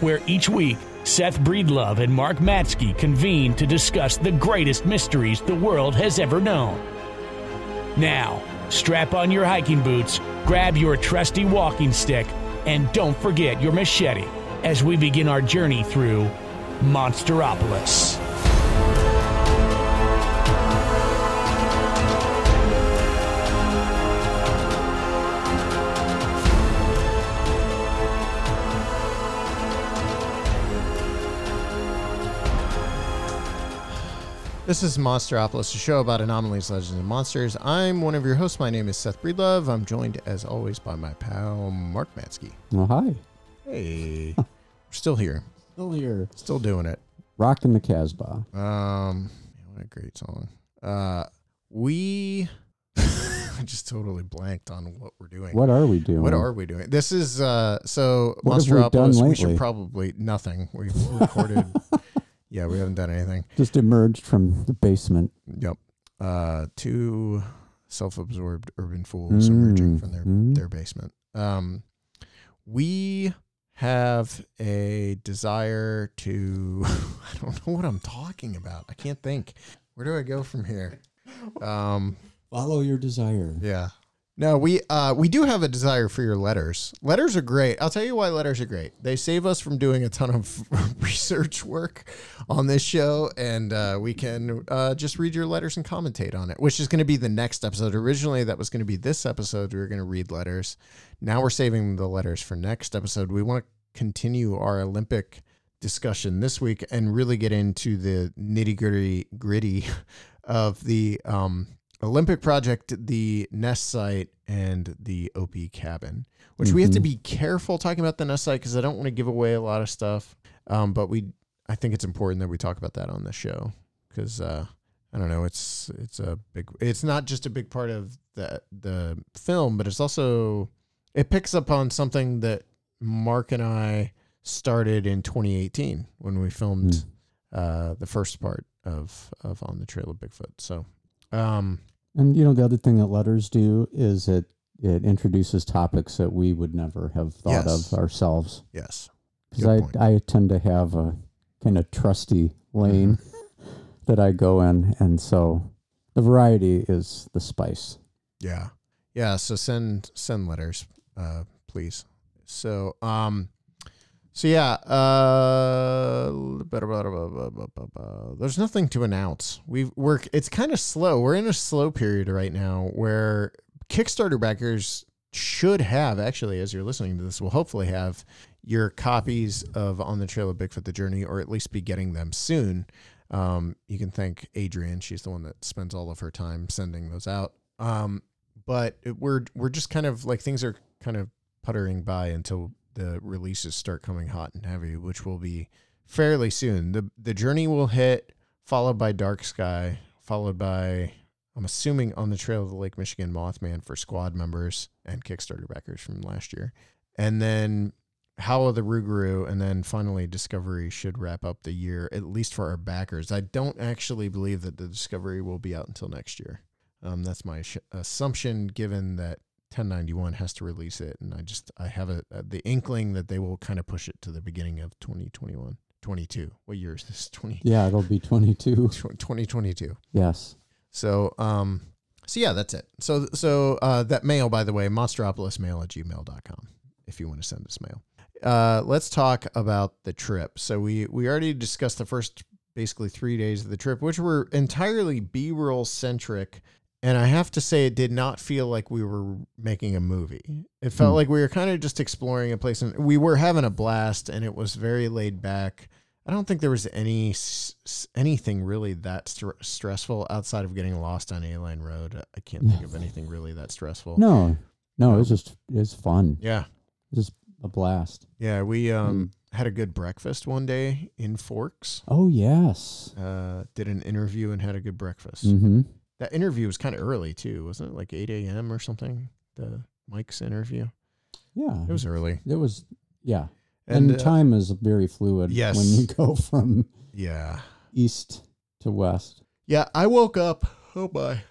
where each week Seth Breedlove and Mark Matsky convene to discuss the greatest mysteries the world has ever known. Now, strap on your hiking boots, grab your trusty walking stick, and don't forget your machete as we begin our journey through Monsteropolis. This is Monsteropolis, a show about anomalies, legends, and monsters. I'm one of your hosts. My name is Seth Breedlove. I'm joined, as always, by my pal Mark Matsky. Oh, hi. Hey, we're still here, Still here. still doing it. Rocking the Casbah. Um, what a great song. Uh, we I just totally blanked on what we're doing. What are we doing? What are we doing? This is uh so What have we done Monsteropolis. We should lately? probably nothing. We've recorded. yeah, we haven't done anything. Just emerged from the basement. Yep. Uh, two self-absorbed urban fools emerging Mm, from their mm. their basement. Um, we have a desire to. I don't know what I'm talking about. I can't think. Where do I go from here? Um, Follow your desire. yeah. No, we uh we do have a desire for your letters. Letters are great. I'll tell you why letters are great. They save us from doing a ton of research work on this show, and uh, we can uh, just read your letters and commentate on it, which is going to be the next episode. Originally, that was going to be this episode. We were going to read letters. Now we're saving the letters for next episode. We want to continue our Olympic discussion this week and really get into the nitty gritty gritty of the um, Olympic project, the nest site, and the OP cabin, which we have to Mhm. be careful talking about the nest site because I don't want to give away a lot of stuff. Um, but we, I think it's important that we talk about that on the show because uh, I don't know, it's it's a big, it's not just a big part of the the film, but it's also it picks up on something that Mark and I started in 2018 when we filmed Mm. uh, the first part of of On the Trail of Bigfoot. So, um, And you know, the other thing that letters do is it it introduces topics that we would never have thought Yes. of ourselves. yes, Because I. I tend to have a kind of trusty lane that I go in, and so the variety is the spice. yeah, yeah. So send send letters, uh, please. So, um, so yeah, uh, there's nothing to announce. We work. It's kind of slow. We're in a slow period right now where Kickstarter backers should have actually, as you're listening to this, will hopefully have your copies of On the Trail of Bigfoot: The Journey, or at least be getting them soon. Um, you can thank Adrian. She's the one that spends all of her time sending those out. Um, but it, we're we're just kind of like things are kind of puttering by until the releases start coming hot and heavy, which will be fairly soon. the The Journey will hit, followed by Dark Sky, followed by I'm assuming on the trail of the Lake Michigan Mothman for squad members and Kickstarter backers from last year. And then Howl of the Rougarou, and then finally Discovery should wrap up the year, at least for our backers. I don't actually believe that the Discovery will be out until next year. Um, that's my sh- assumption, given that 1091 has to release it, and I just I have a, a the inkling that they will kind of push it to the beginning of 2021, 22. What year is this? 20, Yeah, it'll be twenty two. 2022. Yes. So, um, so yeah, that's it. So, so, uh, that mail, by the way, monsteropolismail at gmail.com if you want to send us mail. Uh, let's talk about the trip. So we, we already discussed the first basically three days of the trip, which were entirely B-roll centric. And I have to say, it did not feel like we were making a movie. It felt Hmm. like we were kind of just exploring a place, and we were having a blast, and it was very laid back. I don't think there was any anything really that str- stressful outside of getting lost on A Line Road. I can't think of anything really that stressful. No, no, it was just it was fun. Yeah, Just a blast. yeah. We um had a good breakfast one day in Forks. Oh yes. Uh, did an interview and had a good breakfast. Mm-hmm. That interview was kind of early too, wasn't it? Like eight a.m. or something. The Mike's interview. Yeah. It was early. It was. Yeah. And, uh, time is very fluid. Yes. When you go from yeah, east to west. yeah. I woke up. Oh my.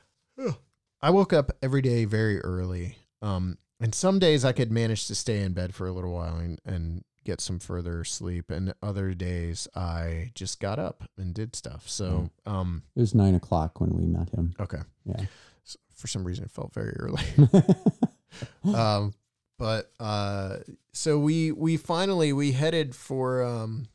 I woke up every day very early. Um, and some days I could manage to stay in bed for a little while and, and get some further sleep, and other days I just got up and did stuff. So, um, It was nine o'clock when we met him. okay. Yeah. S- For some reason, it felt very early. um, but uh, so we we finally we headed for um,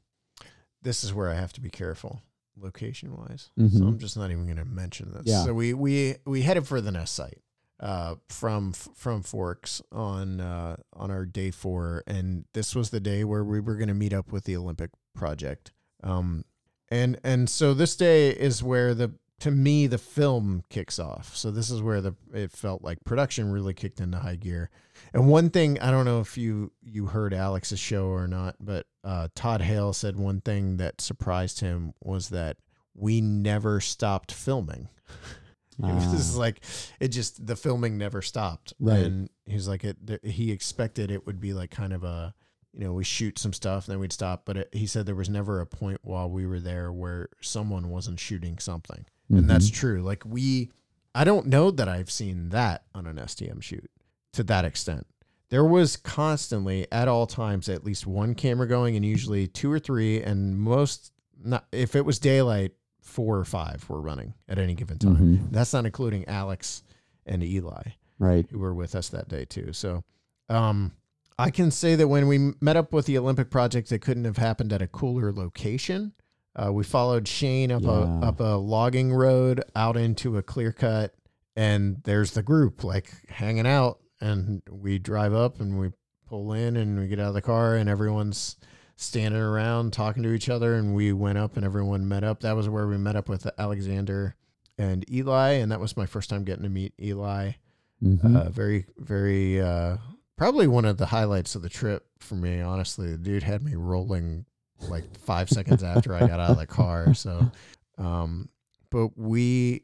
this is where I have to be careful location wise. So Mhm. I'm just not even going to mention this. Yeah. So we we we headed for the nest site uh, from from Forks on uh, on our day four, and this was the day where we were going to meet up with the Olympic project. Um, and and so this day is where the to me the film kicks off. So this is where the it felt like production really kicked into high gear. And one thing I don't know if you you heard Alex's show or not, but uh, Todd Hale said one thing that surprised him was that we never stopped filming. It was Ah, like it just the filming never stopped, Right. And he's like it. th- He expected it would be like kind of a, you know, we shoot some stuff, then we'd stop. But it, he said there was never a point while we were there where someone wasn't shooting something, and that's mhm. true. Like we, I don't know that I've seen that on an STM shoot to that extent. There was constantly at all times at least one camera going, and usually two or three, and most not if it was daylight, four or five were running at any given time. Mhm. That's not including Alex and Eli right. who were with us that day too. So, um, I can say that when we met up with the Olympic project, it couldn't have happened at a cooler location. Uh, we followed Shane up Yeah. a up a logging road out into a clear cut, and there's the group like hanging out. And we drive up and we pull in and we get out of the car and everyone's standing around talking to each other. And we went up and everyone met up. That was where we met up with Alexander and Eli, and that was my first time getting to meet Eli Mhm. uh, very very uh probably one of the highlights of the trip for me honestly the dude had me rolling like five seconds after i got out of the car so um but we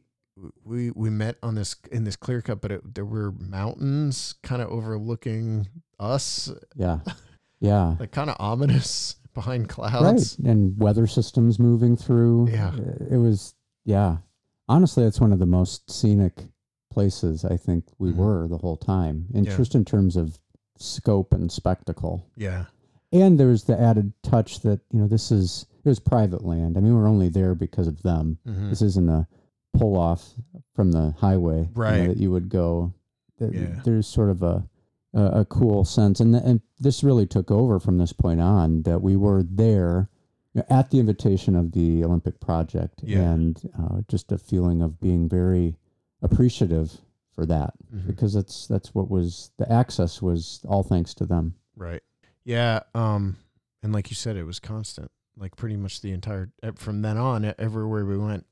we we met on this in this clear cut but it, there were mountains kind of overlooking us yeah. Yeah. like kind of ominous behind right. clouds And weather systems moving through. Yeah. It was, yeah. Honestly, it's one of the most scenic places I think we Mhm. were the whole time. And Yeah. just in terms of scope and spectacle. yeah And there's the added touch that, you know, this is, it was private land. I mean, we're only there because of them. Mhm. This isn't a pull off from the highway you know, that you would go. Yeah. There's sort of a, a, a cool sense. And, and this really took over from this point on that we were there you know, at the invitation of the Olympic Project Yeah. and uh, just a feeling of being very appreciative for that Mhm. because that's that's what was the access was all thanks to them. Right. Yeah. Um, and like you said, it was constant. Like pretty much the entire from then on, everywhere we went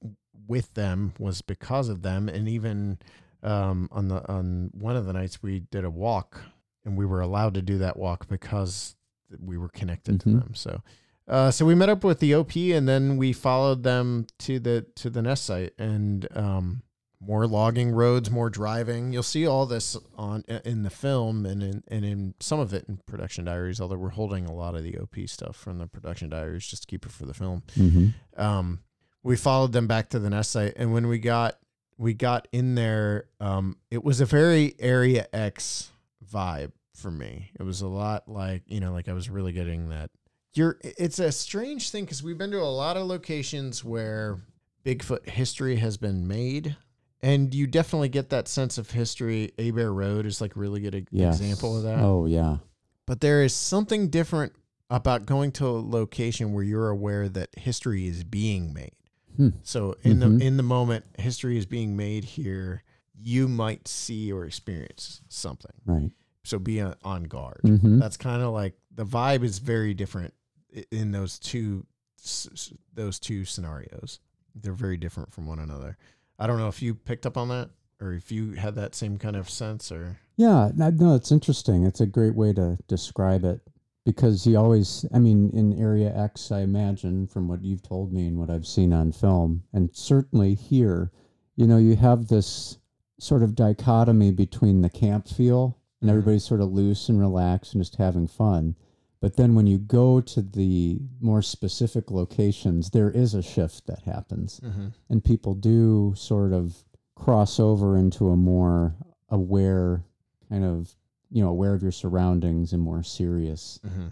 with them was because of them. And even um, on the on one of the nights, we did a walk, and we were allowed to do that walk because we were connected to Mhm. them. So. Uh, so we met up with the OP and then we followed them to the to the nest site and um, more logging roads, more driving. You'll see all this on in the film and in and in some of it in production diaries. Although we're holding a lot of the OP stuff from the production diaries just to keep it for the film. hmm Um, we followed them back to the nest site, and when we got we got in there, um, it was a very Area X vibe for me. It was a lot like you know, like I was really getting that. You're. It's a strange thing because we've been to a lot of locations where Bigfoot history has been made. And you definitely get that sense of history. Abear Road is like really good Yes. example of that. Oh yeah. But there is something different about going to a location where you're aware that history is being made. Hmm. So in Mhm. the in the moment history is being made here, you might see or experience something. Right. So be on, guard. hmm That's kind of like the vibe is very different in those two those two scenarios. They're very different from one another. I don't know if you picked up on that or if you had that same kind of sense or Yeah, no, it's interesting. It's a great way to describe it. Because you always i mean in area x i imagine from what you've told me and what i've seen on film and certainly here you know you have this sort of dichotomy between the camp feel and Mhm. everybody's sort of loose and relaxed and just having fun but then when you go to the more specific locations there is a shift that happens Mm-hmm. and people do sort of cross over into a more aware kind of you know aware of your surroundings and more serious Mm-hmm.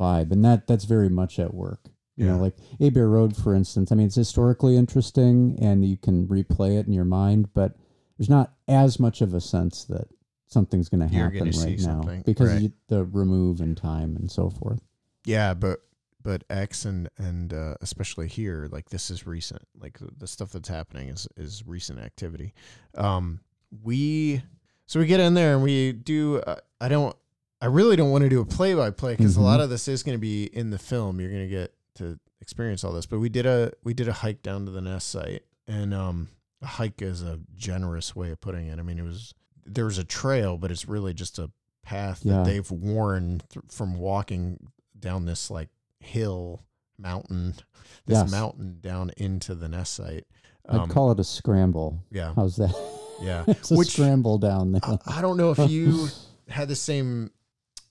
vibe and that that's very much at work you know like Abear Road for instance I mean it's historically interesting and you can replay it in your mind but there's not as much of a sense that something's going to happen right now because right. you, the remove in time and so forth Yeah, but but X and and uh, especially here, like this is recent. Like the- the stuff that's happening is is recent activity. Um, we so we get in there and we do. Uh, I don't. I really don't want to do a play by play because Mhm. a lot of this is going to be in the film. You're going to get to experience all this. But we did a we did a hike down to the nest site, and um, a hike is a generous way of putting it. I mean, it was there was a trail, but it's really just a path Yeah. that they've worn th- from walking down this like hill mountain this Yes. mountain down into the nest site I'd um, call it a scramble yeah how's that yeah it's a Which- scramble down there I, I don't know if you had the same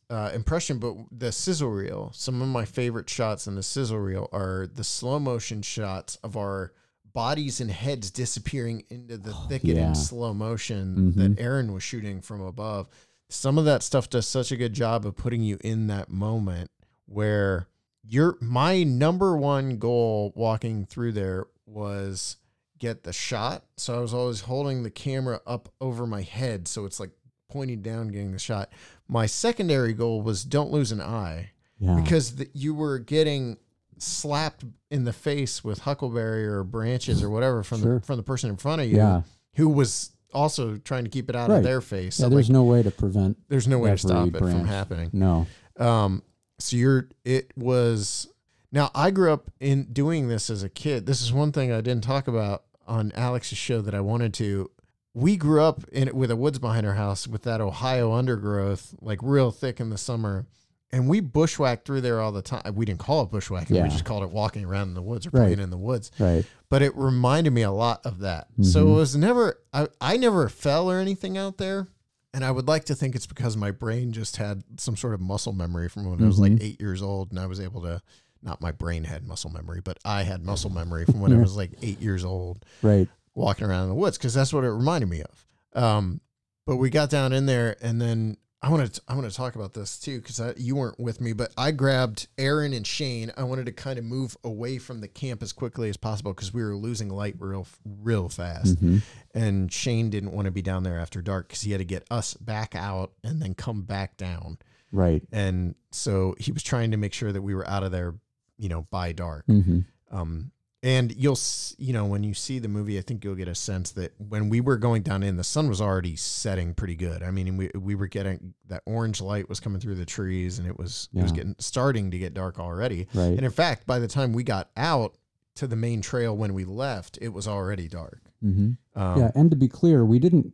uh, impression but the sizzle reel some of my favorite shots in the sizzle reel are the slow motion shots of our bodies and heads disappearing into the thicket yeah. in slow motion Mhm. that aaron was shooting from above some of that stuff does such a good job of putting you in that moment where your my number one goal walking through there was get the shot. So I was always holding the camera up over my head so it's like pointing down getting the shot. My secondary goal was don't lose an eye yeah because the, you were getting slapped in the face with huckleberry or branches or whatever from Sure. the from the person in front of you yeah who was also trying to keep it out Right. of their face. yeah So there's like, no way to prevent there's no way to stop it from happening. no Um, so you're it was now I grew up in doing this as a kid. This is one thing I didn't talk about on Alex's show that I wanted to. We grew up in with a woods behind our house with that Ohio undergrowth, like real thick in the summer. And we bushwhacked through there all the time. We didn't call it bushwhacking. Yeah. We just called it walking around in the woods or Right. playing in the woods right but it reminded me a lot of that. So Mhm. it was never I, I never fell or anything out there. And I would like to think it's because my brain just had some sort of muscle memory from when I was like Mhm. eight years old and I was able to not my brain had muscle memory, but I had muscle memory from when I was like eight years old right. walking around in the woods because that's what it reminded me of. Um, but we got down in there, and then I want to I want to talk about this too because you weren't with me, but I grabbed Aaron and Shane. I wanted to kind of move away from the camp as quickly as possible because we were losing light real real fast, hmm and Shane didn't want to be down there after dark because he had to get us back out and then come back down, right. And so he was trying to make sure that we were out of there, you know, by dark. hmm Um, and you'll, you know, when you see the movie, I think you'll get a sense that when we were going down in, the sun was already setting pretty good. I mean, we we were getting that orange light was coming through the trees, and it was it was getting starting to get dark already. right And in fact, by the time we got out to the main trail when we left, it was already dark. hmm Um, yeah and to be clear we didn't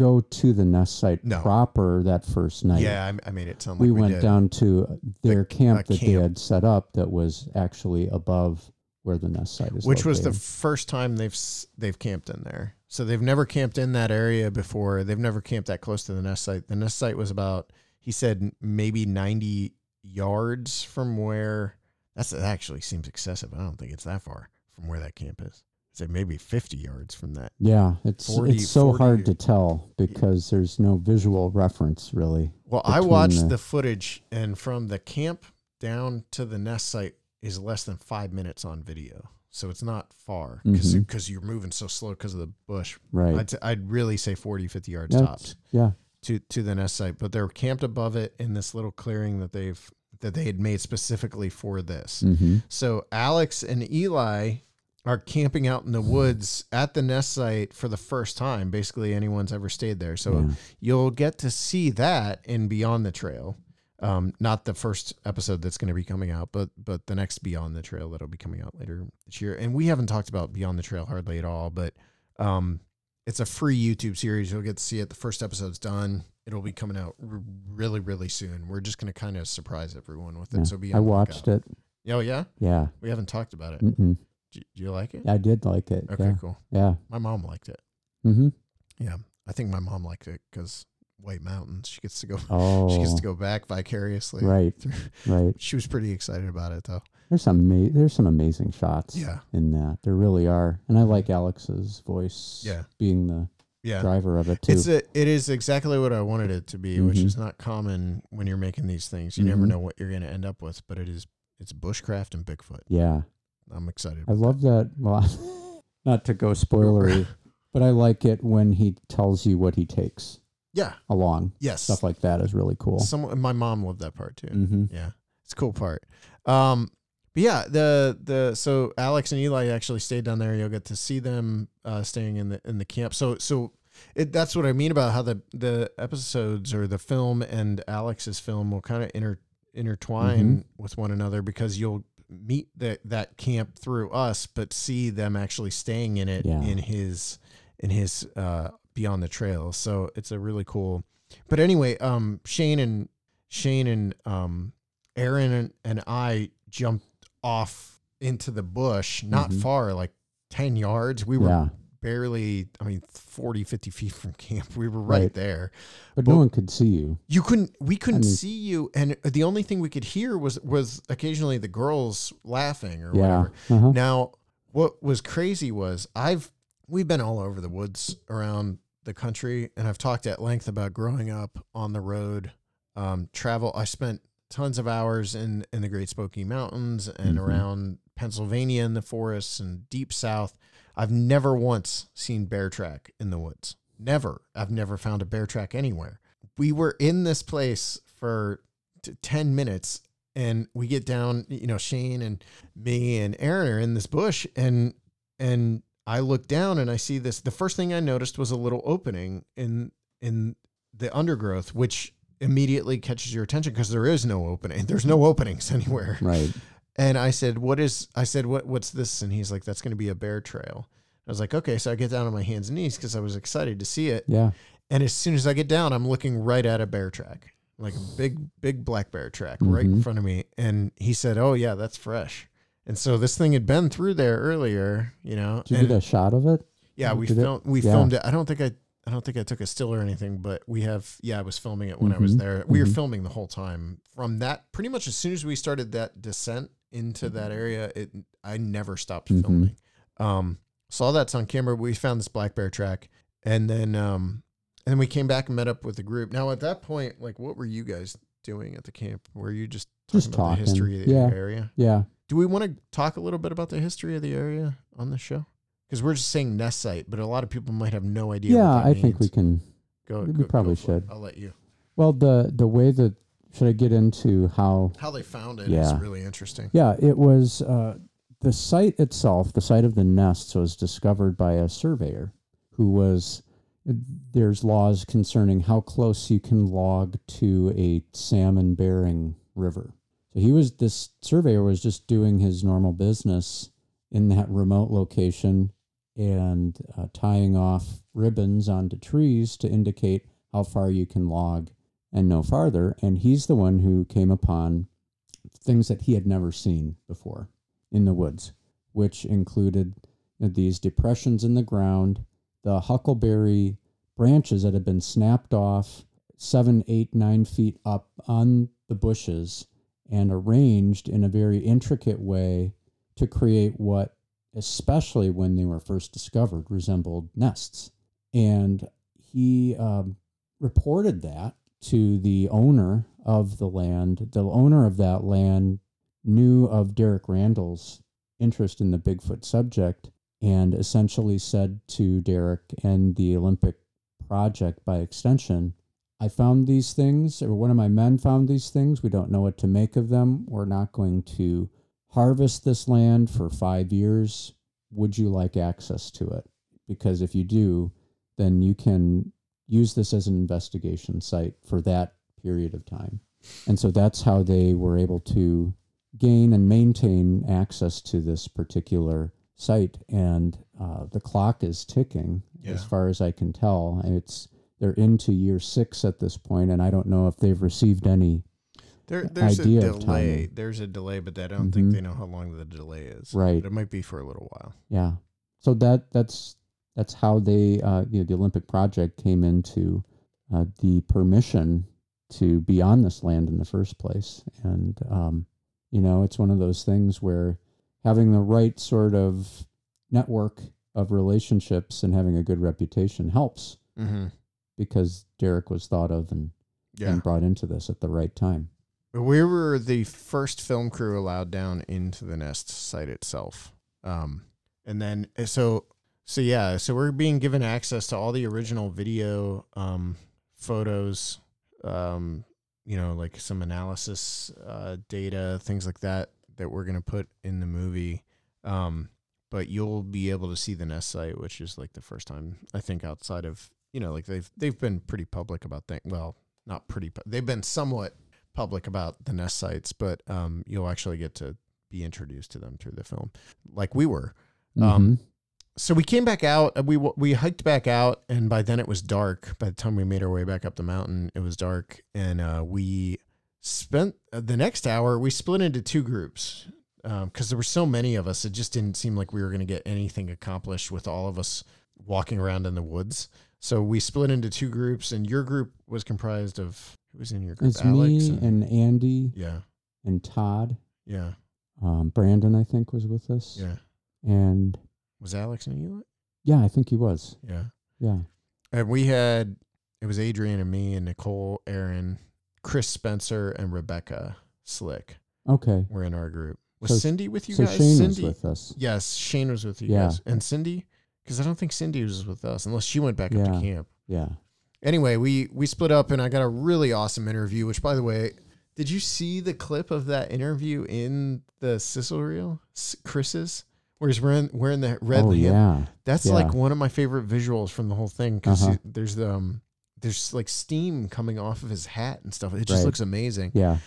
go to the nest site No. proper that first night yeah, I, I made it sound like we, we, went did. down to their camp that they camp. had set up that was actually above where the nest site is which was the located. first time they've s- they've camped in there. So they've never camped in that area before. They've never camped that close to the nest site. The nest site was about he said maybe 90 yards from where that's that actually seems excessive. I don't think it's that far from where that camp is. Say maybe 50 yards from that. yeah it's 40 it's so 40 hard to tell because there's no visual reference really Well, I watched the- the footage and from the camp down to the nest site is less than 5 minutes on video. So it's not far because Mhm. you're moving so slow because of the bush. right I'd, I'd really say 40, 50 yards That's- tops yeah to, to the nest site, but they're camped above it in this little clearing that they've, that they had made specifically for this. hmm So Alex and Eli are camping out in the woods at the nest site for the first time. Basically anyone's ever stayed there. So yeah. you'll get to see that in Beyond the Trail. Um, not the first episode that's going to be coming out, but but the next Beyond the Trail that'll be coming out later this year. And we haven't talked about Beyond the Trail hardly at all, but um, it's a free YouTube series. You'll get to see it. The first episode's done. It'll be coming out r- really, really soon. We're just going to kind of surprise everyone with it. Yeah. So be. I watched it. Oh yeah, Yeah. we haven't talked about it. Mm-mm. Do, you like it? I did like it. Okay, Yeah. cool. Yeah. My mom liked it. Mm-hmm. Yeah, I think my mom liked it because White Mountains. She gets to go. Oh. She gets to go back vicariously. Right. Right. She was pretty excited about it though. There's some ma- there's some amazing shots Yeah. in that. There really are. And I like Alex's voice Yeah. being the Yeah. driver of it too. It's a, it is exactly what I wanted it to be, which Mhm. is not common when you're making these things. You never Mhm. know what you're going to end up with, but it is it's bushcraft and Bigfoot. yeah. I'm excited. I love that. Well, not to go spoilery, but I like it when he tells you what he takes Yeah. along. Yes. Stuff like that is really cool. Some my mom loved that part too. Mm-hmm. Yeah. It's a cool part. Um but yeah, the the so Alex and Eli actually stayed down there. You'll get to see them uh, staying in the in the camp. So so it, that's what I mean about how the the episodes or the film and Alex's film will kind of inter intertwine with one another because you'll meet that that camp through us, but see them actually staying in it Yeah. in his in his uh, beyond the trail. So it's a really cool. But anyway, um, Shane and Shane and um, Aaron and, and I jumped off into the bush, not Mhm. far, like 10 yards. We were Yeah. Barely, I mean, 40, 50 feet from camp. We were right, Right. there. But Well- no one could see you. You couldn't, we couldn't mean- see you. And the only thing we could hear was, was occasionally the girls laughing or Yeah. whatever. Uh-huh. Now, what was crazy was I've we've been all over the woods around the country, and I've talked at length about growing up on the road, um, travel. I spent tons of hours in in the Great Smoky Mountains and Mhm. around Pennsylvania in the forests and deep south. I've never once seen bear track in the woods. Never. I've never found a bear track anywhere. We were in this place for t- 10 minutes and we get down, you know, Shane and me and Aaron are in this bush and and I look down and I see this the first thing I noticed was a little opening in in the undergrowth which immediately catches your attention because there is no opening. There's no openings anywhere. Right. And I said, "What is?" I said, "What? What's this?" And he's like, "That's going to be a bear trail." I was like, "Okay." So I get down on my hands and knees because I was excited to see it. Yeah. And as soon as I get down, I'm looking right at a bear track, like a big, big black bear track right in Mhm. front of me. And he said, "Oh yeah, that's fresh." And so this thing had been through there earlier, you know. Did you get a shot of it? yeah, we filmed. We Yeah. filmed it. I don't think I. I don't think I took a still or anything, but we have. Yeah, I was filming it when I was Mhm. there. We were Mhm. filming the whole time from that. Pretty much as soon as we started that descent into that area, it. I never stopped Mhm. filming. Um, saw that's on camera. We found this black bear track, and then um, and then we came back and met up with the group. Now at that point, like, what were you guys doing at the camp? Were you just talking Just about talking. the history of the Yeah. area? Yeah. Do we want to talk a little bit about the history of the area on the show? Because we're just saying nest site, but a lot of people might have no idea. Yeah, I think we can. go. we go- probably go should. I'll let you. Well, the the way that should I get into how? How they found it? Yeah. really interesting. Yeah, it was uh, the site itself. The site of the nests was discovered by a surveyor who was. There's laws concerning how close you can log to a salmon bearing river. So he was this surveyor was just doing his normal business in that remote location and uh, tying off ribbons onto trees to indicate how far you can log and no farther. And he's the one who came upon things that he had never seen before in the woods, which included these depressions in the ground, the huckleberry branches that had been snapped off seven, eight, nine feet up on the bushes and arranged in a very intricate way to create what, especially when they were first discovered, resembled nests. And he um, reported that to the owner of the land. The owner of that land knew of Derek Randles's interest in the Bigfoot subject and essentially said to Derek and the Olympic project by extension, I found these things, or one of my men found these things. We don't know what to make of them. We're not going to harvest this land for five years. Would you like access to it? Because if you do, then you can use this as an investigation site for that period of time. And so that's how they were able to gain and maintain access to this particular site, and uh, the clock is ticking Yeah. as far as I can tell. It's they're into year six at this point, and I don't know if they've received any. There, there's a idea of delay. There's a delay, but I don't think Mhm. they know how long the delay is. Right. But it might be for a little while. Yeah, so that that's that's how they uh, you know the Olympic project came into uh, the permission to be on this land in the first place, and um, you know it's one of those things where having the right sort of network of relationships and having a good reputation helps Mm-hmm. because Derek was thought of and, Yeah. and brought into this at the right time. We were the first film crew allowed down into the nest site itself. Um, and then uh, so so yeah, so we're being given access to all the original video um, photos, um, you know, like some analysis uh, data, things like that that we're gonna put in the movie. Um, but you'll be able to see the nest site, which is like the first time I think outside of you know like they've they've been pretty public about things. Well, not pretty. pu- They've been somewhat public about the nest sites, but um, you'll actually get to be introduced to them through the film, like we were. Um, Mhm. So we came back out. uh, We we hiked back out, and by then it was dark. By the time we made our way back up the mountain, it was dark, and uh, we spent uh, the next hour. We split into two groups because there were so many of us. It just didn't seem like we were going to get anything accomplished with all of us walking around in the woods. So we split into two groups, and your group was comprised of who was in your group? it's me and Andy yeah, and Todd. yeah, Um, Brandon, I think, was with us. yeah. And Was Alex and you? yeah, I think he was. Yeah. Yeah. And we had it was Adrian and me and Nicole, Aaron, Chris Spencer, and Rebecca Slick Okay. We're in our group. Was So- Cindy with you so guys? Shane Cindy. was with us. Yes, Shane was with you Yeah. guys. And Cindy? Because I don't think Cindy was with us unless she went back up to camp. Yeah. Anyway, we we split up and I got a really awesome interview, which by the way, did you see the clip of that interview in the sizzle reel? S- Chris's? Where he's wearing wearing the red oh yeah. That's Yeah. like one of my favorite visuals from the whole thing because Uh-huh. there's the um, there's like steam coming off of his hat and stuff. It just Right. looks amazing. Yeah.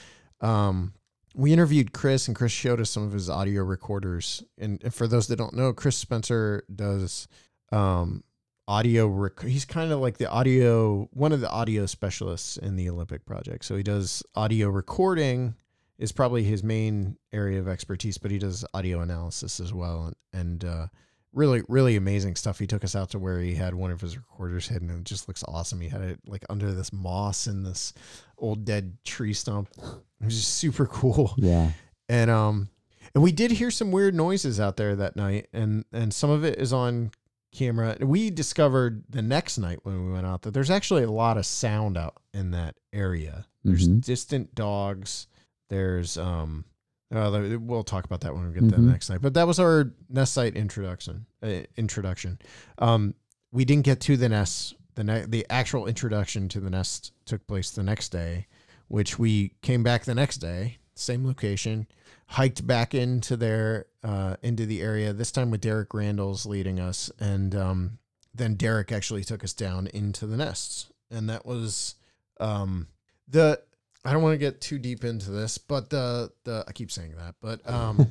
Um, we interviewed Chris, and Chris showed us some of his audio recorders. And, and for those that don't know, Chris Spencer does um, audio. Rec- he's kind of like the audio, one of the audio specialists in the Olympic project. So he does audio recording is probably his main area of expertise, but he does audio analysis as well. And, and uh, really, really amazing stuff. He took us out to where he had one of his recorders hidden, and it just looks awesome. He had it like under this moss in this old dead tree stump. It was just super cool. Yeah. And um and we did hear some weird noises out there that night and and some of it is on camera. We discovered the next night when we went out that there's actually a lot of sound out in that area. There's Mhm. distant dogs. There's um uh, we'll talk about that when we get to Mhm. the next night. But that was our nest site introduction. Uh, introduction. Um, we didn't get to the nest. The ne- the actual introduction to the nest took place the next day, which we came back the next day, same location, hiked back into there, uh, into the area. This time with Derek Randles's leading us, and um, then Derek actually took us down into the nests, and that was um, the. I don't want to get too deep into this, but the the I keep saying that, but um,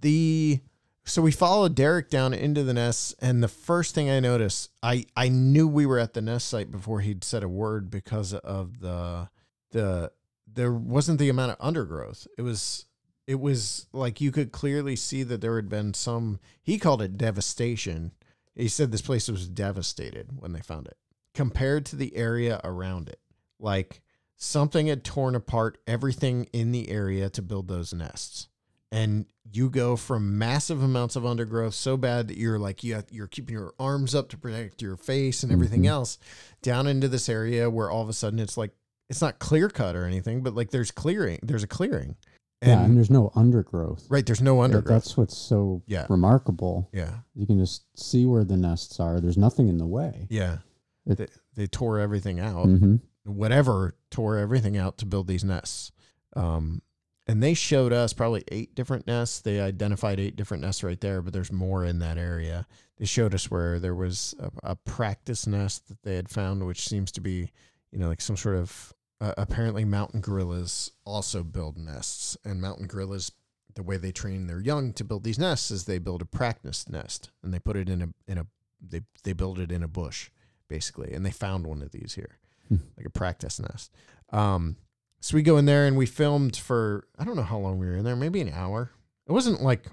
the so we followed Derek down into the nest, and the first thing I noticed, I I knew we were at the nest site before he'd said a word because of the the there wasn't the amount of undergrowth. It was it was like you could clearly see that there had been some. He called it devastation. He said this place was devastated when they found it compared to the area around it. Like something had torn apart everything in the area to build those nests and you go from massive amounts of undergrowth so bad that you're like you have, you're keeping your arms up to protect your face and everything Mhm. else down into this area where all of a sudden it's like it's not clear cut or anything but like there's clearing there's a clearing yeah. And and there's no undergrowth. right there's no undergrowth That's what's so Yeah. remarkable. yeah You can just see where the nests are. There's nothing in the way. yeah It- they, they tore everything out hmm whatever tore everything out to build these nests. Um, and they showed us probably eight different nests. They identified eight different nests right there, but there's more in that area. They showed us where there was a, a practice nest that they had found, which seems to be, you know, like some sort of uh, apparently mountain gorillas also build nests, and mountain gorillas the way they train their young to build these nests is they build a practice nest and they put it in a in a they they build it in a bush basically, and they found one of these here. Like a practice nest. Um, so we go in there and we filmed for I don't know how long we were in there, maybe an hour. It wasn't like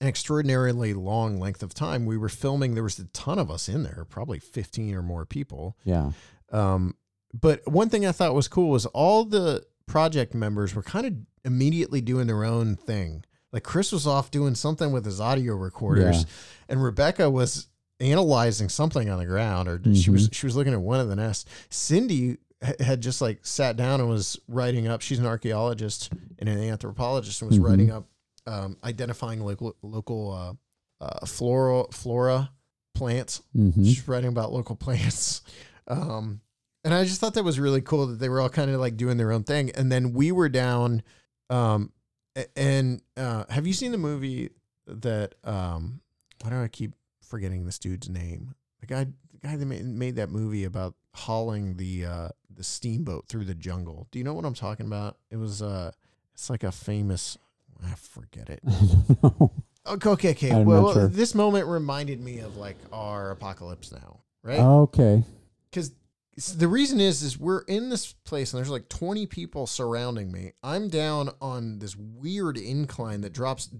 an extraordinarily long length of time. We were filming. There was a ton of us in there, probably fifteen or more people. Yeah. Um, but one thing I thought was cool was all the project members were kind of immediately doing their own thing. Like Chris was off doing something with his audio recorders, Yeah. and Rebecca was analyzing something on the ground, or she was she was looking at one of the nests. Cindy had just like sat down and was writing up. She's an archaeologist and an anthropologist, and was Mhm. writing up, um, identifying local local uh, uh, flora flora plants hmm She's writing about local plants. Um, and I just thought that was really cool that they were all kind of like doing their own thing. And then we were down. Um, and uh, have you seen the movie that? Um, why do I keep forgetting this dude's name? The guy, the guy that made, made that movie about hauling the uh, the steamboat through the jungle. Do you know what I'm talking about? It was uh, it's like a famous. I forget it. I. Okay, okay, okay. I'm well, sure. this moment reminded me of like our apocalypse now, right? Okay. Because the reason is, is we're in this place and there's like 20 people surrounding me. I'm down on this weird incline that drops,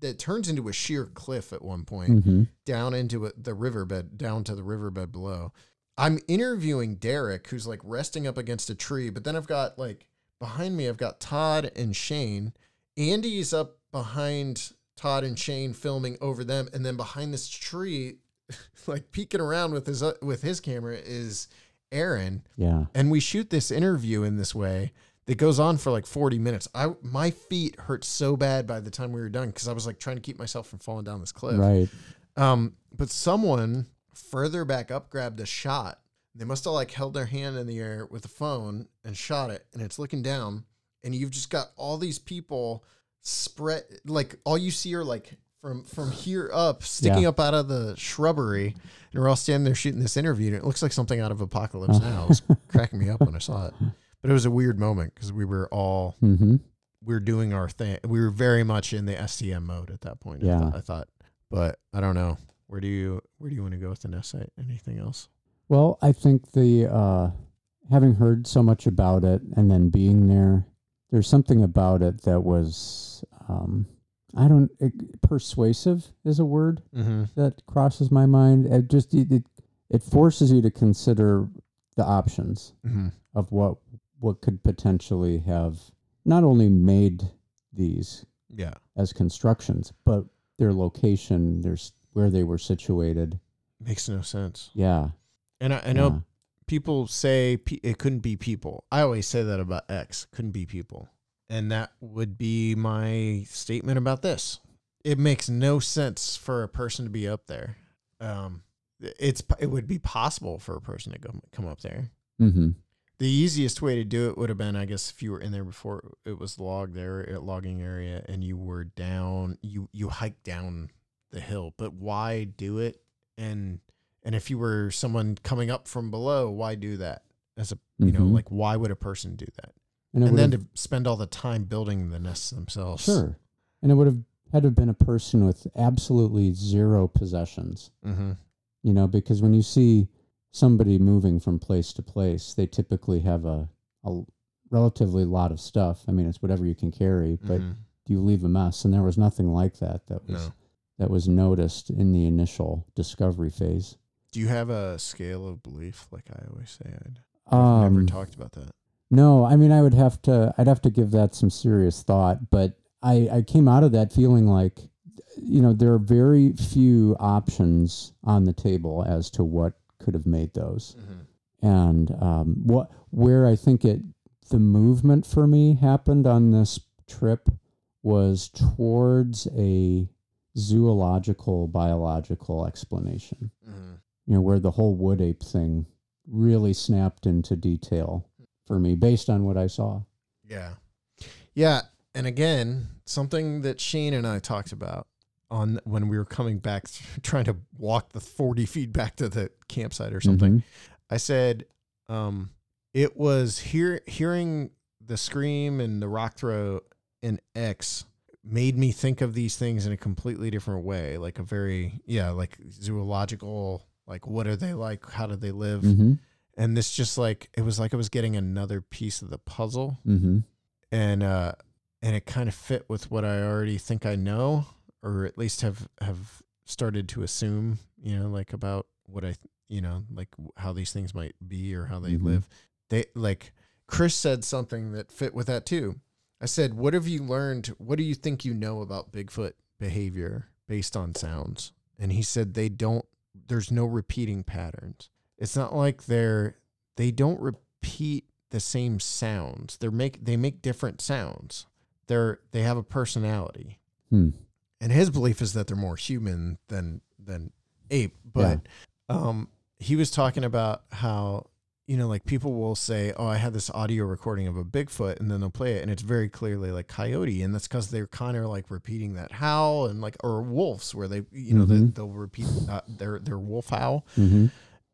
that turns into a sheer cliff at one point, hmm down into a, the riverbed, down to the riverbed below. I'm interviewing Derek, who's like resting up against a tree, but then I've got like behind me, I've got Todd and Shane. Andy's up behind Todd and Shane filming over them, and then behind this tree, like peeking around with his uh, with his camera is Aaron, Yeah. and we shoot this interview in this way that goes on for like 40 minutes. I my feet hurt so bad by the time we were done because I was like trying to keep myself from falling down this cliff. Right. Um, but someone further back up grabbed a shot. They must have like held their hand in the air with a phone and shot it, and it's looking down, and you've just got all these people spread like all you see are like from from here up sticking Yeah. up out of the shrubbery and we're all standing there shooting this interview and it looks like something out of apocalypse now it was cracking me up when i saw it but it was a weird moment because we were all hmm we were doing our thing. We were very much in the STM mode at that point. I Yeah. thought, I thought, but I don't know. Where do you where do you want to go with an essay? Anything else? Well, I think the uh, having heard so much about it and then being there, there's something about it that was um, I don't it, persuasive is a word Mm-hmm. that crosses my mind. It just it, it it forces you to consider the options Mm-hmm. of what what could potentially have not only made these Yeah. as constructions, but their location, there's where they were situated. Makes no sense. Yeah, And I, I know yeah. people say pe- it couldn't be people. I always say that about X. Couldn't be people. And that would be my statement about this. It makes no sense for a person to be up there. Um, it's it would be possible for a person to go come up there. Mm-hmm. The easiest way to do it would have been, I guess, if you were in there before it was logged there at logging area, and you were down, you you hiked down the hill. But why do it? And and if you were someone coming up from below, why do that? As a you know, Mhm. like why would a person do that? and, And then to spend all the time building the nests themselves. Sure. And it would have had to have been a person with absolutely zero possessions, Mm-hmm. you know, because when you see somebody moving from place to place, they typically have a, a relatively lot of stuff. I mean, it's whatever you can carry, but you leave a mess. And there was nothing like that that was No. that was noticed in the initial discovery phase. Do you have a scale of belief? Like I always say, I'd I've never Um, talked about that. No, I mean I would have to I'd have to give that some serious thought, but I I came out of that feeling like you know there are very few options on the table as to what could have made those. Mm-hmm. And um, what where I think it the movement for me happened on this trip was towards a zoological biological explanation. Mm-hmm. You know, where the whole wood ape thing really snapped into detail for me based on what I saw. Yeah. Yeah. And again, something that Shane and I talked about on when we were coming back, trying to walk the 40 feet back to the campsite or something. Mhm. I said, um, it was hear, hearing the scream and the rock throw in X made me think of these things in a completely different way, like a very yeah, like zoological, like what are they like? How do they live? Mm-hmm. And this just like it was like I was getting another piece of the puzzle, Mm-hmm. and uh, and it kind of fit with what I already think I know, or at least have have started to assume, you know, like about what I, th- you know, like how these things might be or how they Mhm. live. They like Chris said something that fit with that too. I said, "What have you learned? What do you think you know about Bigfoot behavior based on sounds?" And he said they don't there's no repeating patterns. It's not like they're they don't repeat the same sounds. They're make they make different sounds. They're they have a personality. Hmm. And his belief is that they're more human than than ape. But um he was talking about how you know, like people will say, "Oh, I had this audio recording of a Bigfoot," and then they'll play it, and it's very clearly like coyote, and that's because they're kind of like repeating that howl, and like or wolves, where they, you know, they, Mhm. they'll repeat uh, their their wolf howl, Mm-hmm.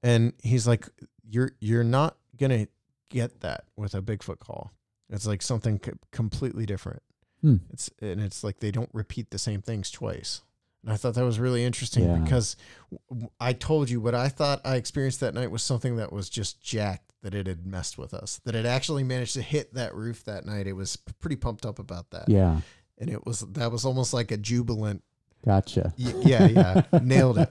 and he's like, "You're you're not gonna get that with a Bigfoot call. It's like something co- completely different. Hmm. It's and it's like they don't repeat the same things twice." And I thought that was really interesting Yeah. because I told you what I thought I experienced that night was something that was just jacked that it had messed with us. That it actually managed to hit that roof that night. It was pretty pumped up about that. Yeah. And it was that was almost like a jubilant Gotcha. Yeah, yeah, nailed it.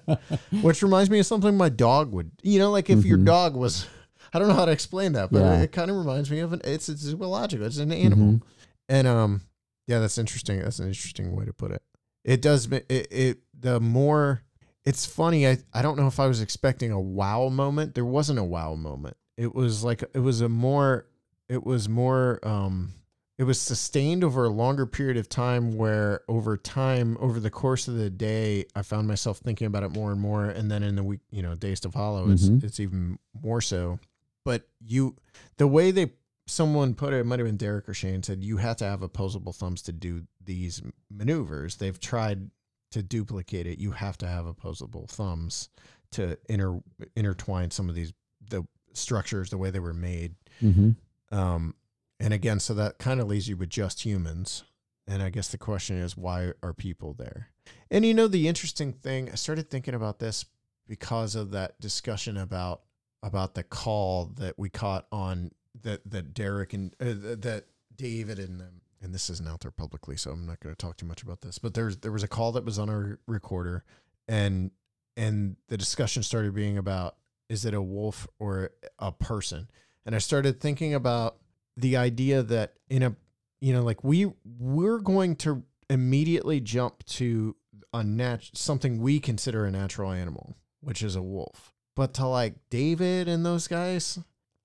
Which reminds me of something my dog would. You know, like if your Mhm. dog was, I don't know how to explain that, but Yeah. it, kind of reminds me of an. It's it's zoological. It's an animal, Mhm. and um, yeah, that's interesting. That's an interesting way to put it. It does. It, it the more. It's funny. I I don't know if I was expecting a wow moment. There wasn't a wow moment. It was like it was a more. It was more. Um, it was sustained over a longer period of time where over time over the course of the day i found myself thinking about it more and more and then in the week you know days to follow it's Mhm. it's even more so but you the way they someone put it, it might have been derek or shane said you have to have opposable thumbs to do these maneuvers they've tried to duplicate it you have to have opposable thumbs to inter intertwine some of these the structures the way they were made Mm-hmm. um, and again, so that kind of leaves you with just humans. And I guess the question is, why are people there? And you know, the interesting thing, I started thinking about this because of that discussion about about the call that we caught on that that Derek and uh, that David and them. And this isn't out there publicly, so I'm not going to talk too much about this. But there's there was a call that was on our recorder, and and the discussion started being about is it a wolf or a person? And I started thinking about the idea that in a you know like we we're going to immediately jump to a nat- something we consider a natural animal which is a wolf but to like david and those guys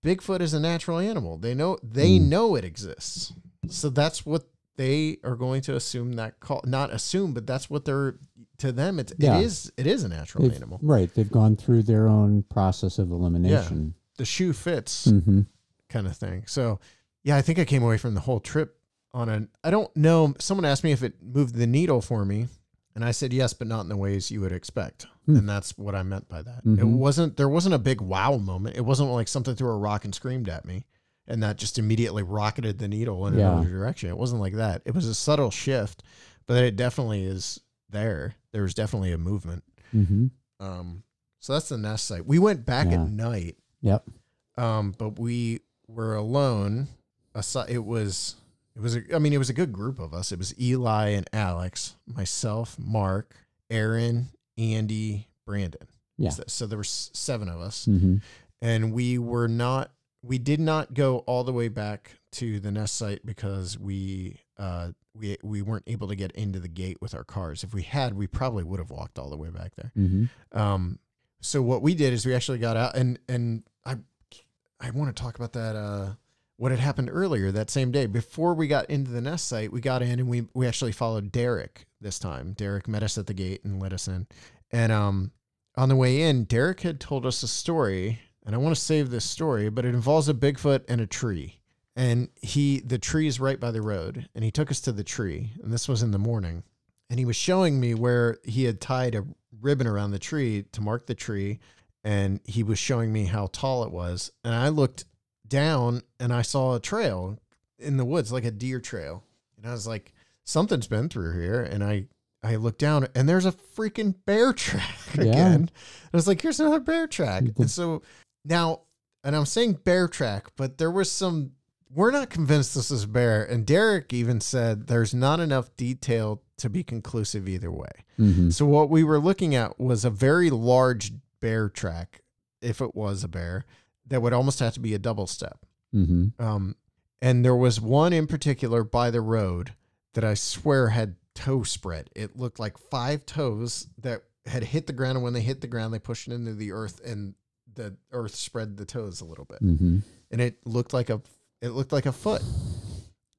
bigfoot is a natural animal they know they Hmm. know it exists so that's what they are going to assume that call not assume but that's what they're to them it's Yeah. it is it is a natural They've- animal Right. They've gone through their own process of elimination. the shoe fits Mm-hmm. kind of thing. So, yeah, I think I came away from the whole trip on an. I don't know. Someone asked me if it moved the needle for me, and I said yes, but not in the ways you would expect. Hmm. And that's what I meant by that. It Mhm. wasn't. There wasn't a big wow moment. It wasn't like something threw a rock and screamed at me, and that just immediately rocketed the needle in Yeah. another direction. It wasn't like that. It was a subtle shift, but it definitely is there. There was definitely a movement. Mm-hmm. Um, so that's the nest site. We went back Yeah. at night Yep. um, but we were alone. It was it was a, I mean it was a good group of us. It was Eli and Alex, myself, Mark, Aaron, Andy, Brandon. Yeah. So, so there were seven of us, Mm-hmm. and we were not. We did not go all the way back to the nest site because we uh we we weren't able to get into the gate with our cars. If we had, we probably would have walked all the way back there. Mm-hmm. Um, so what we did is we actually got out and and I I want to talk about that uh what had happened earlier that same day. Before we got into the nest site we got in and we we actually followed Derek this time. Derek met us at the gate and let us in. And um on the way in Derek had told us a story and I want to save this story but it involves a Bigfoot and a tree. And he the tree is right by the road and he took us to the tree and this was in the morning. And he was showing me where he had tied a ribbon around the tree to mark the tree and he was showing me how tall it was. And i looked down and i saw a trail in the woods like a deer trail and i was like something's been through here. And I, I looked down and there's a freaking bear track again. I was like, here's another bear track. And so now, and I'm saying bear track, but there was some, we're not convinced this is bear. And Derek even said there's not enough detail to be conclusive either way. hmm So what we were looking at was a very large bear track, if it was a bear, that would almost have to be a double step. hmm Um, and there was one in particular by the road that I swear had toe spread. It looked like five toes that had hit the ground, and when they hit the ground, they pushed it into the earth, and the earth spread the toes a little bit, hmm and it looked like a it looked like a foot,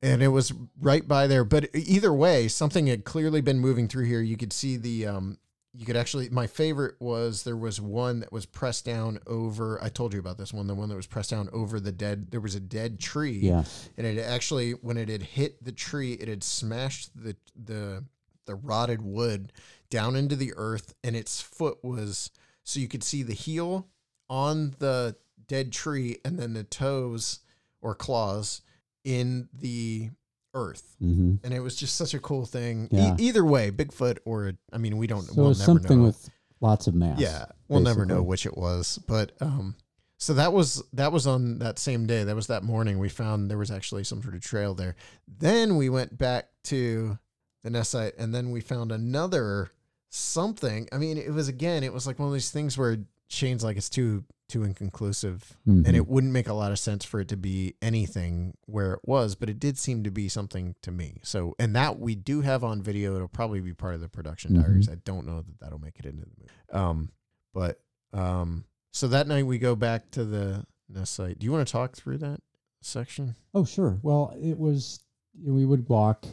and it was right by there. But either way, something had clearly been moving through here. You could see the um, you could actually. My favorite was there was one that was pressed down over. I told you about this one, the one that was pressed down over the dead. There was a dead tree Yeah. and it actually when it had hit the tree it had smashed the the the rotted wood down into the earth and its foot was so you could see the heel on the dead tree and then the toes or claws in the earth hmm and it was just such a cool thing E- either way bigfoot or i mean we don't So we'll something know with lots of mass. yeah, we'll never know which it was, but um, so that was that was on that same day. That was that morning. We found there was actually some sort of trail there. Then we went back to the nest site, and then we found another something. I mean, it was again, it was like one of these things where Shane's like it's too too inconclusive, Mhm. and it wouldn't make a lot of sense for it to be anything where it was, but it did seem to be something to me. So, and that we do have on video. It'll probably be part of the production Mhm. diaries. I don't know that that'll make it into the movie. Um, but um, so that night we go back to the nest site. Do you want to talk through that section? Oh, sure. Well, it was we would walk,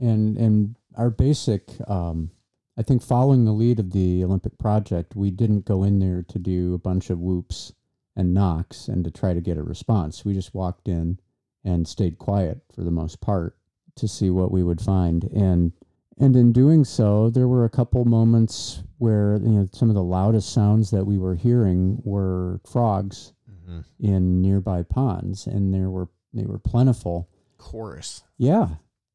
and and our basic, um, I think, following the lead of the Olympic project, we didn't go in there to do a bunch of whoops and knocks and to try to get a response. We just walked in and stayed quiet for the most part to see what we would find, and and in doing so, there were a couple moments where you know some of the loudest sounds that we were hearing were frogs Mm-hmm. in nearby ponds, and there were they were plentiful. Chorus. Yeah,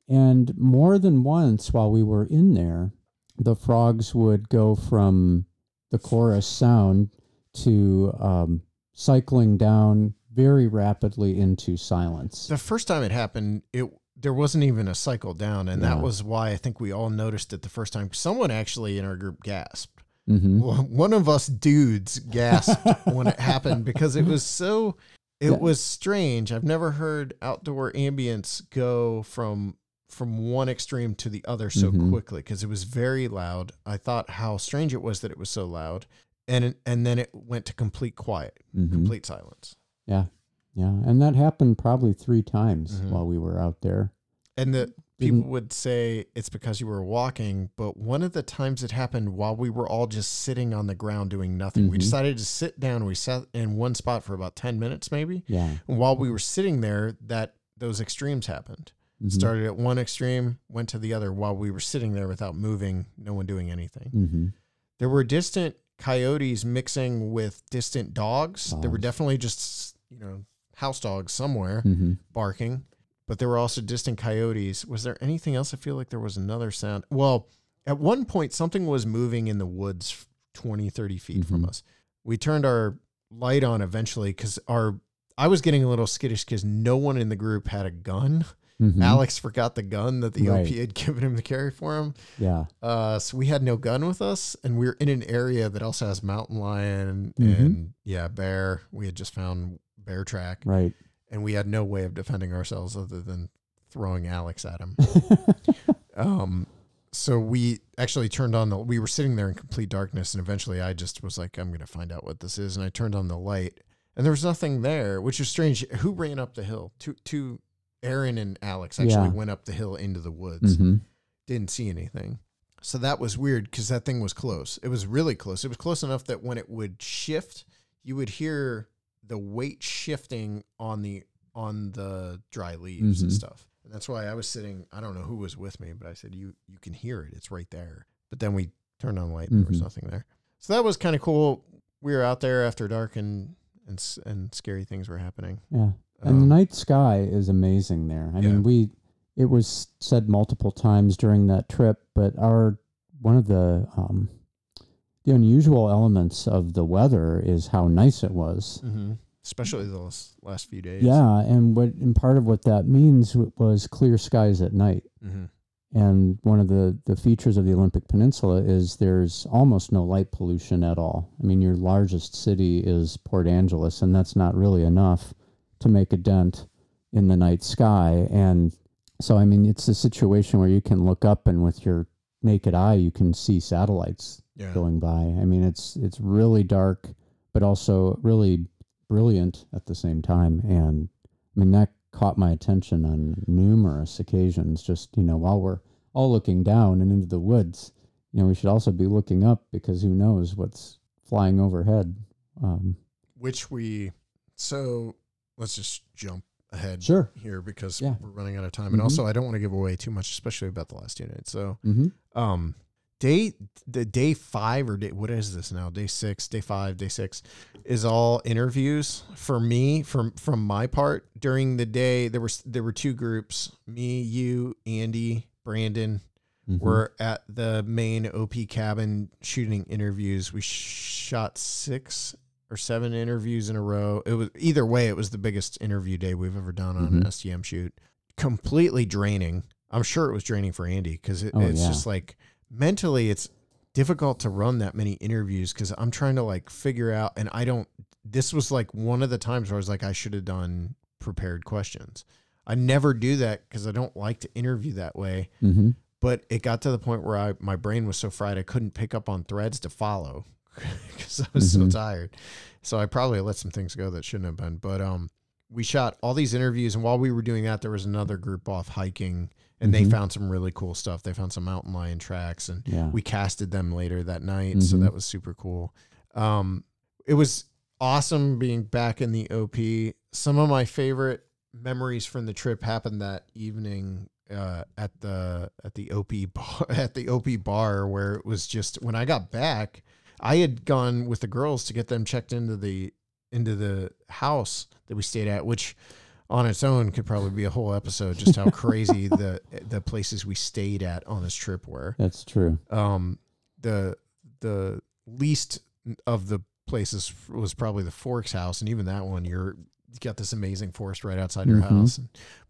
and more than once while we were in there, the frogs would go from the chorus sound to um, cycling down very rapidly into silence. The first time it happened, it there wasn't even a cycle down, and that was why I think we all noticed it the first time. Someone actually in our group gasped. hmm One of us dudes gasped when it happened because it was so it Yeah. was strange. I've never heard outdoor ambience go from from one extreme to the other so Mhm. quickly because it was very loud. I thought how strange it was that it was so loud. And and then it went to complete quiet, hmm complete silence. Yeah, yeah, and that happened probably three times Mhm. while we were out there. And the people would say it's because you were walking, but one of the times it happened while we were all just sitting on the ground doing nothing. We Mhm. decided to sit down. We sat in one spot for about 10 minutes maybe. Yeah, And while we were sitting there, that those extremes happened. Mhm. Started at one extreme, went to the other while we were sitting there without moving, no one doing anything. hmm There were distant coyotes mixing with distant dogs. There were definitely just, you know, house dogs somewhere hmm barking, but there were also distant coyotes. Was there anything else? I feel like there was another sound. Well, at one point, something was moving in the woods 20, 30 feet from Mhm. us. We turned our light on eventually because our. I was getting a little skittish because no one in the group had a gun. Hmm Alex forgot the gun that the Right. OP had given him to carry for him. Yeah, Uh, so we had no gun with us, and we are in an area that also has mountain lion Mhm. and yeah, bear. We had just found bear track, right. and we had no way of defending ourselves other than throwing Alex at him. um, so we actually turned on the. We were sitting there in complete darkness, and eventually, I just was like, "I'm going to find out what this is," and I turned on the light, and there was nothing there, which is strange. Who ran up the hill? Two, two. Aaron and Alex actually Yeah. went up the hill into the woods hmm didn't see anything. So that was weird because that thing was close. It was really close. It was close enough that when it would shift, you would hear the weight shifting on the on the dry leaves and Mhm. stuff. And that's why I was sitting. I don't know who was with me, but I said, "You you can hear it. It's right there." But then we turned on the light, and there was Mhm. nothing there. So that was kind of cool. We were out there after dark, and and and scary things were happening. Yeah. And the Um, night sky is amazing there. I Yeah. mean, we it was said multiple times during that trip, but our one of the um, the unusual elements of the weather is how nice it was. Mm-hmm. Especially those last few days. Yeah, and what and part of what that means was clear skies at night. Mm-hmm. And one of the, the features of the Olympic Peninsula is there's almost no light pollution at all. I mean, your largest city is Port Angeles, and that's not really enough to make a dent in the night sky. And so, I mean, it's a situation where you can look up and with your naked eye, you can see satellites Yeah. going by. I mean, it's it's really dark, but also really brilliant at the same time. And I mean, that caught my attention on numerous occasions. Just you know, while we're all looking down and into the woods, you know, we should also be looking up because who knows what's flying overhead. Um, Which we so let's just jump ahead Sure. here because Yeah. we're running out of time. And Mhm. also I don't want to give away too much, especially about the last unit. So mhm. um day the day five or day what is this now day six day five day six is all interviews for me from from my part during the day there was there were two groups me you andy brandon Mhm. were at the main op cabin shooting interviews we shot six or seven interviews in a row it was either way it was the biggest interview day we've ever done on an Mhm. stm shoot completely draining i'm sure it was draining for andy because it, Oh, it's yeah. just like mentally it's difficult to run that many interviews because i'm trying to like figure out and i don't this was like one of the times where i was like i should have done prepared questions i never do that because i don't like to interview that way Mhm. but it got to the point where I my brain was so fried I couldn't pick up on threads to follow because I was so Mhm. tired. So I probably let some things go that shouldn't have been. But um, we shot all these interviews, and while we were doing that, there was another group off hiking, and they Mhm. found some really cool stuff. They found some mountain lion tracks, and Yeah. we casted them later that night. So Mhm. that was super cool. Um, it was awesome being back in the OP. Some of my favorite memories from the trip happened that evening uh, at the at the OP bar, at the OP bar where it was just when I got back, I had gone with the girls to get them checked into the into the house that we stayed at, which on its own could probably be a whole episode. Just how crazy the the places we stayed at on this trip were That's true. um, the the least of the places was probably the Forks house, and even that one, you're you got this amazing forest right outside your Mhm. house.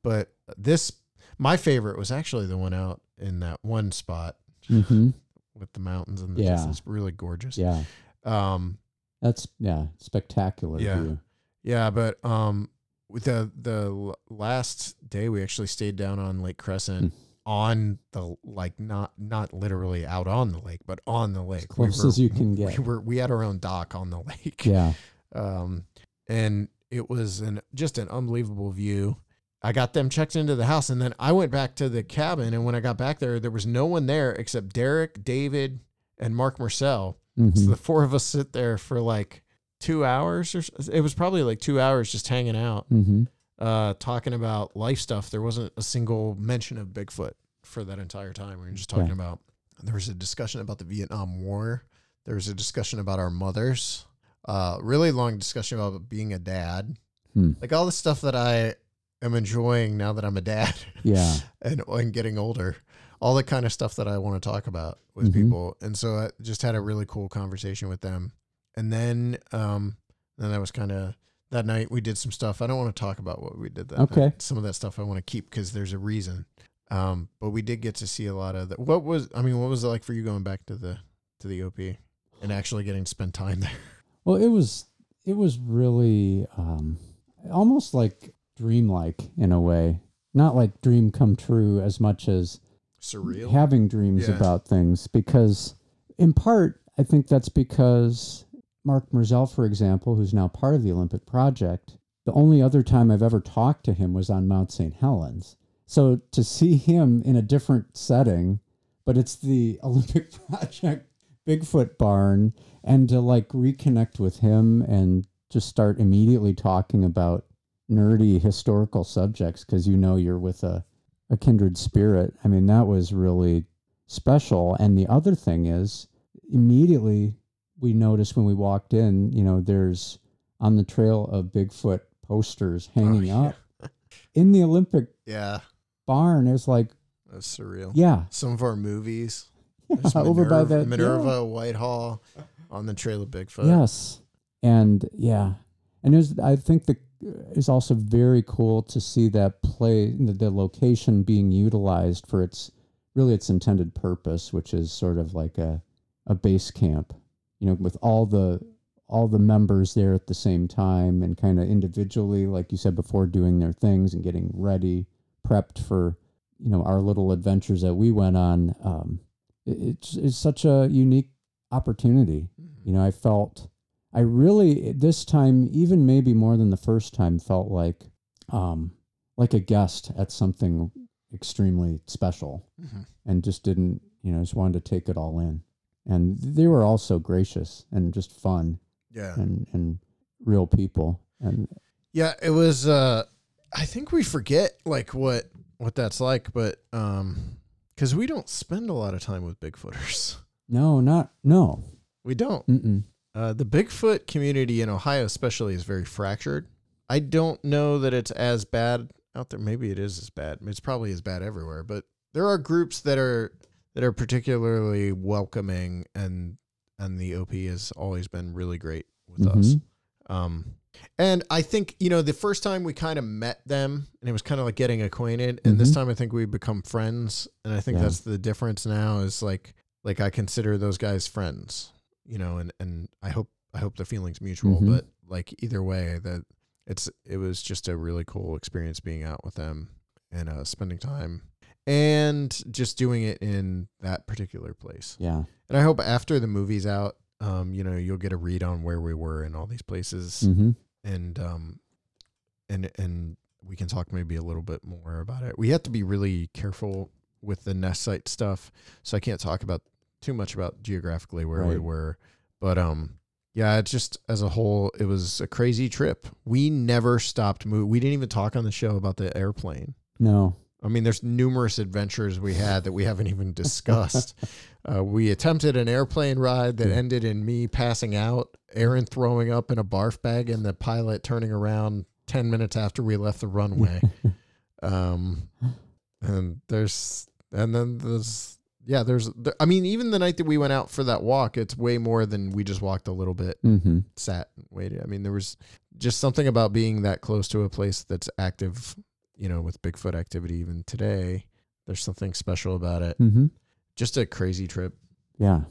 But this, my favorite was actually the one out in that one spot hmm with the mountains and the Yeah. distance, really gorgeous. Yeah. Um, That's yeah, spectacular Yeah. view. yeah, but um, with the the last day, we actually stayed down on Lake Crescent. Hmm. On the like, not not literally out on the lake, but on the lake. close as you can get. We were we had our own dock on the lake. Yeah. um, and it was an just an unbelievable view. I got them checked into the house, and then I went back to the cabin. And when I got back there, there was no one there except Derek, David, and Mark Marcel. Mhm. So the four of us sit there for like two hours, or it was probably like two hours just hanging out, hmm uh, talking about life stuff. There wasn't a single mention of Bigfoot for that entire time. We were just talking Yeah. about. There was a discussion about the Vietnam War. There was a discussion about our mothers. Uh, really long discussion about being a dad. Hmm. Like all the stuff that I am enjoying now that I'm a dad. Yeah. and and getting older. All the kind of stuff that I want to talk about with Mhm. people. And so I just had a really cool conversation with them. And then um then that was kind of that night we did some stuff. I don't want to talk about what we did that Okay. night. Some of that stuff I want to keep because there's a reason. Um, but we did get to see a lot of that. What was I mean, what was it like for you going back to the to the OP and actually getting to spend time there? Well, it was it was really um, almost like dreamlike in a way. Not like dream come true as much as Surreal. having dreams Yeah. about things because in part I think that's because Mark Merzel, for example, who's now part of the Olympic Project, the only other time I've ever talked to him was on Mount St. Helens. So to see him in a different setting, but it's the Olympic Project Bigfoot barn, and to like reconnect with him and just start immediately talking about nerdy historical subjects because you know you're with a, a kindred spirit. I mean, that was really special. And the other thing is, immediately we noticed when we walked in, you know, there's on the trail of Bigfoot posters oh, hanging Oh, yeah. up in the Olympic Yeah. barn. It was like, That's surreal. yeah, Some of our movies. There's over by Minerva, that Minerva Whitehall on the trail of Bigfoot. Yes, and yeah, and there's I think the it's also very cool to see that play the, the location being utilized for its really its intended purpose, which is sort of like a a base camp, you know, with all the all the members there at the same time and kind of individually, like you said before, doing their things and getting ready, prepped for you know our little adventures that we went on. Um, it, it's it's such a unique opportunity. You know, I felt I really this time, even maybe more than the first time, felt like um like a guest at something extremely special Mhm. and just didn't, you know, just wanted to take it all in. And they were all so gracious and just fun Yeah. and and real people. And Yeah, it was uh I think we forget like what what that's like, but um cuz we don't spend a lot of time with Bigfooters. no, not no. We don't. Mm-mm. Uh the Bigfoot community in Ohio especially is very fractured. I don't know that it's as bad out there. Maybe it is as bad. It's probably as bad everywhere, but there are groups that are that are particularly welcoming and and the OP has always been really great with us. Mhm. Um, and I think you know the first time we kind of met them, and it was kind of like getting acquainted. And this Mhm. time, I think we become friends, and I think Yeah. that's the difference now. Is like like I consider those guys friends, you know, and and I hope I hope the feelings mutual. Mhm. But like either way, that it's it was just a really cool experience being out with them and uh, spending time and just doing it in that particular place. Yeah. And I hope after the movie's out, um, you know, you'll get a read on where we were in all these places Mm-hmm. and um and and we can talk maybe a little bit more about it. We have to be really careful with the nest site stuff, so I can't talk about too much about geographically where we were. But um yeah, it's just as a whole it was a crazy trip. We never stopped moving. We didn't even talk on the show about the airplane. No. I mean, there's numerous adventures we had that we haven't even discussed. uh, we attempted an airplane ride that ended in me passing out, Aaron throwing up in a barf bag, and the pilot turning around 10 minutes after we left the runway. um, and there's, and then there's, yeah, there's, there, I mean, even the night that we went out for that walk, it's way more than we just walked a little bit, Mm-hmm. sat, and waited. I mean, there was just something about being that close to a place that's active you know, with Bigfoot activity even today. There's something special about it. Mm-hmm. Just a crazy trip. Yeah.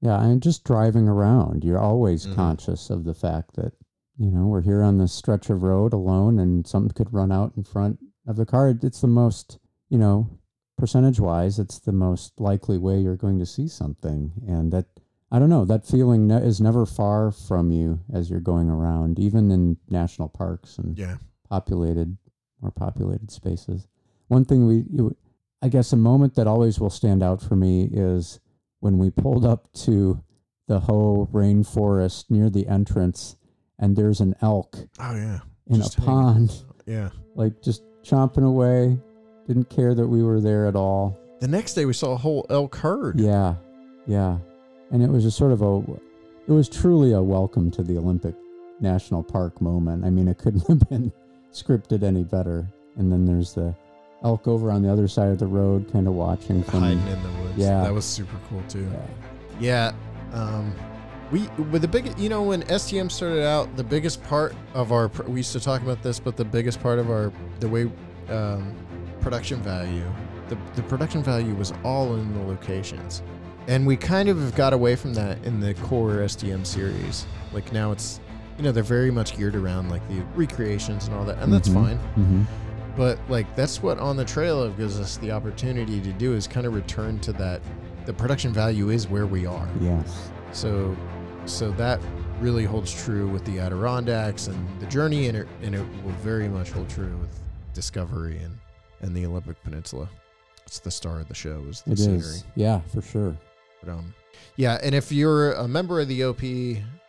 Yeah. And just driving around, you're always Mhm. conscious of the fact that, you know, we're here on this stretch of road alone and something could run out in front of the car. It's the most, you know, percentage wise, it's the most likely way you're going to see something. And that, I don't know, that feeling ne- is never far from you as you're going around, even in national parks and Yeah. populated more populated spaces. One thing we, you- I guess, a moment that always will stand out for me is when we pulled up to the Hoh rainforest near the entrance, and there's an elk Oh yeah. in Just a pond, Yeah. like just chomping away. Didn't care that we were there at all. The next day we saw a whole elk herd. Yeah, yeah, and it was just sort of a, it was truly a welcome to the Olympic National Park moment. I mean, it couldn't have been scripted any better. And then there's the elk over on the other side of the road, kind of watching from. Hiding in the woods. Yeah. That was super cool too. Yeah. Yeah. Um, we but the big you know when STM started out, the biggest part of our we used to talk about this, but the biggest part of our the way um, production value, the the production value was all in the locations, and we kind of got away from that in the core STM series. Like now it's you know they're very much geared around like the recreations and all that, and that's Mhm. fine. hmm But like that's what on the trail of gives us the opportunity to do is kind of return to that. The production value is where we are. Yes. So, so that really holds true with the Adirondacks and the journey, and it, and it will very much hold true with Discovery and and the Olympic Peninsula. It's the star of the show is the It scenery. is. Yeah, for sure. But, um, yeah, and if you're a member of the OP,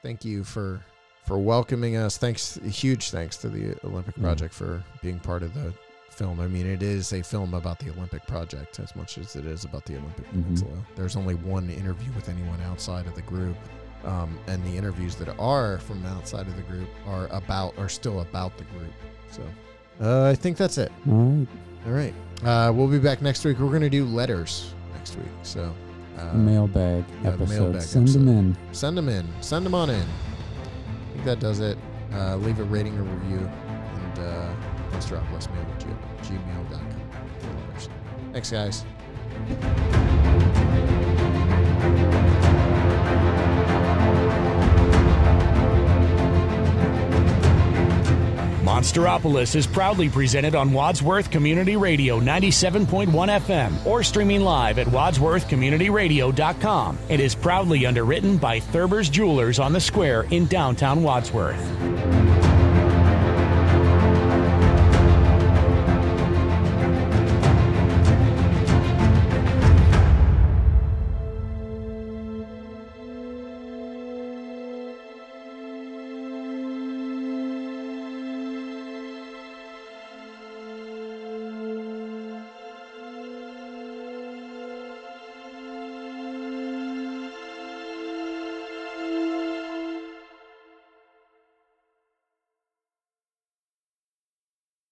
thank you for for welcoming us. Thanks, huge thanks to the Olympic Yeah. Project for being part of the film. I mean, it is a film about the Olympic Project as much as it is about the Olympic Mhm. Peninsula. There's only one interview with anyone outside of the group. Um, and the interviews that are from outside of the group are about are still about the group. So uh, I think that's it. All right. All right. Uh, we'll be back next week. We're going to do letters next week. So, uh, mailbag yeah, episode. mailbag Send them in. send them in. Send them on in. I think that does it. Uh, leave a rating or review. And uh, monsteropolismail at g- gmail.com. Thanks, guys. Monsteropolis is proudly presented on Wadsworth Community Radio 97.1 FM or streaming live at wadsworthcommunityradio.com. It is proudly underwritten by Thurber's Jewelers on the Square in downtown Wadsworth.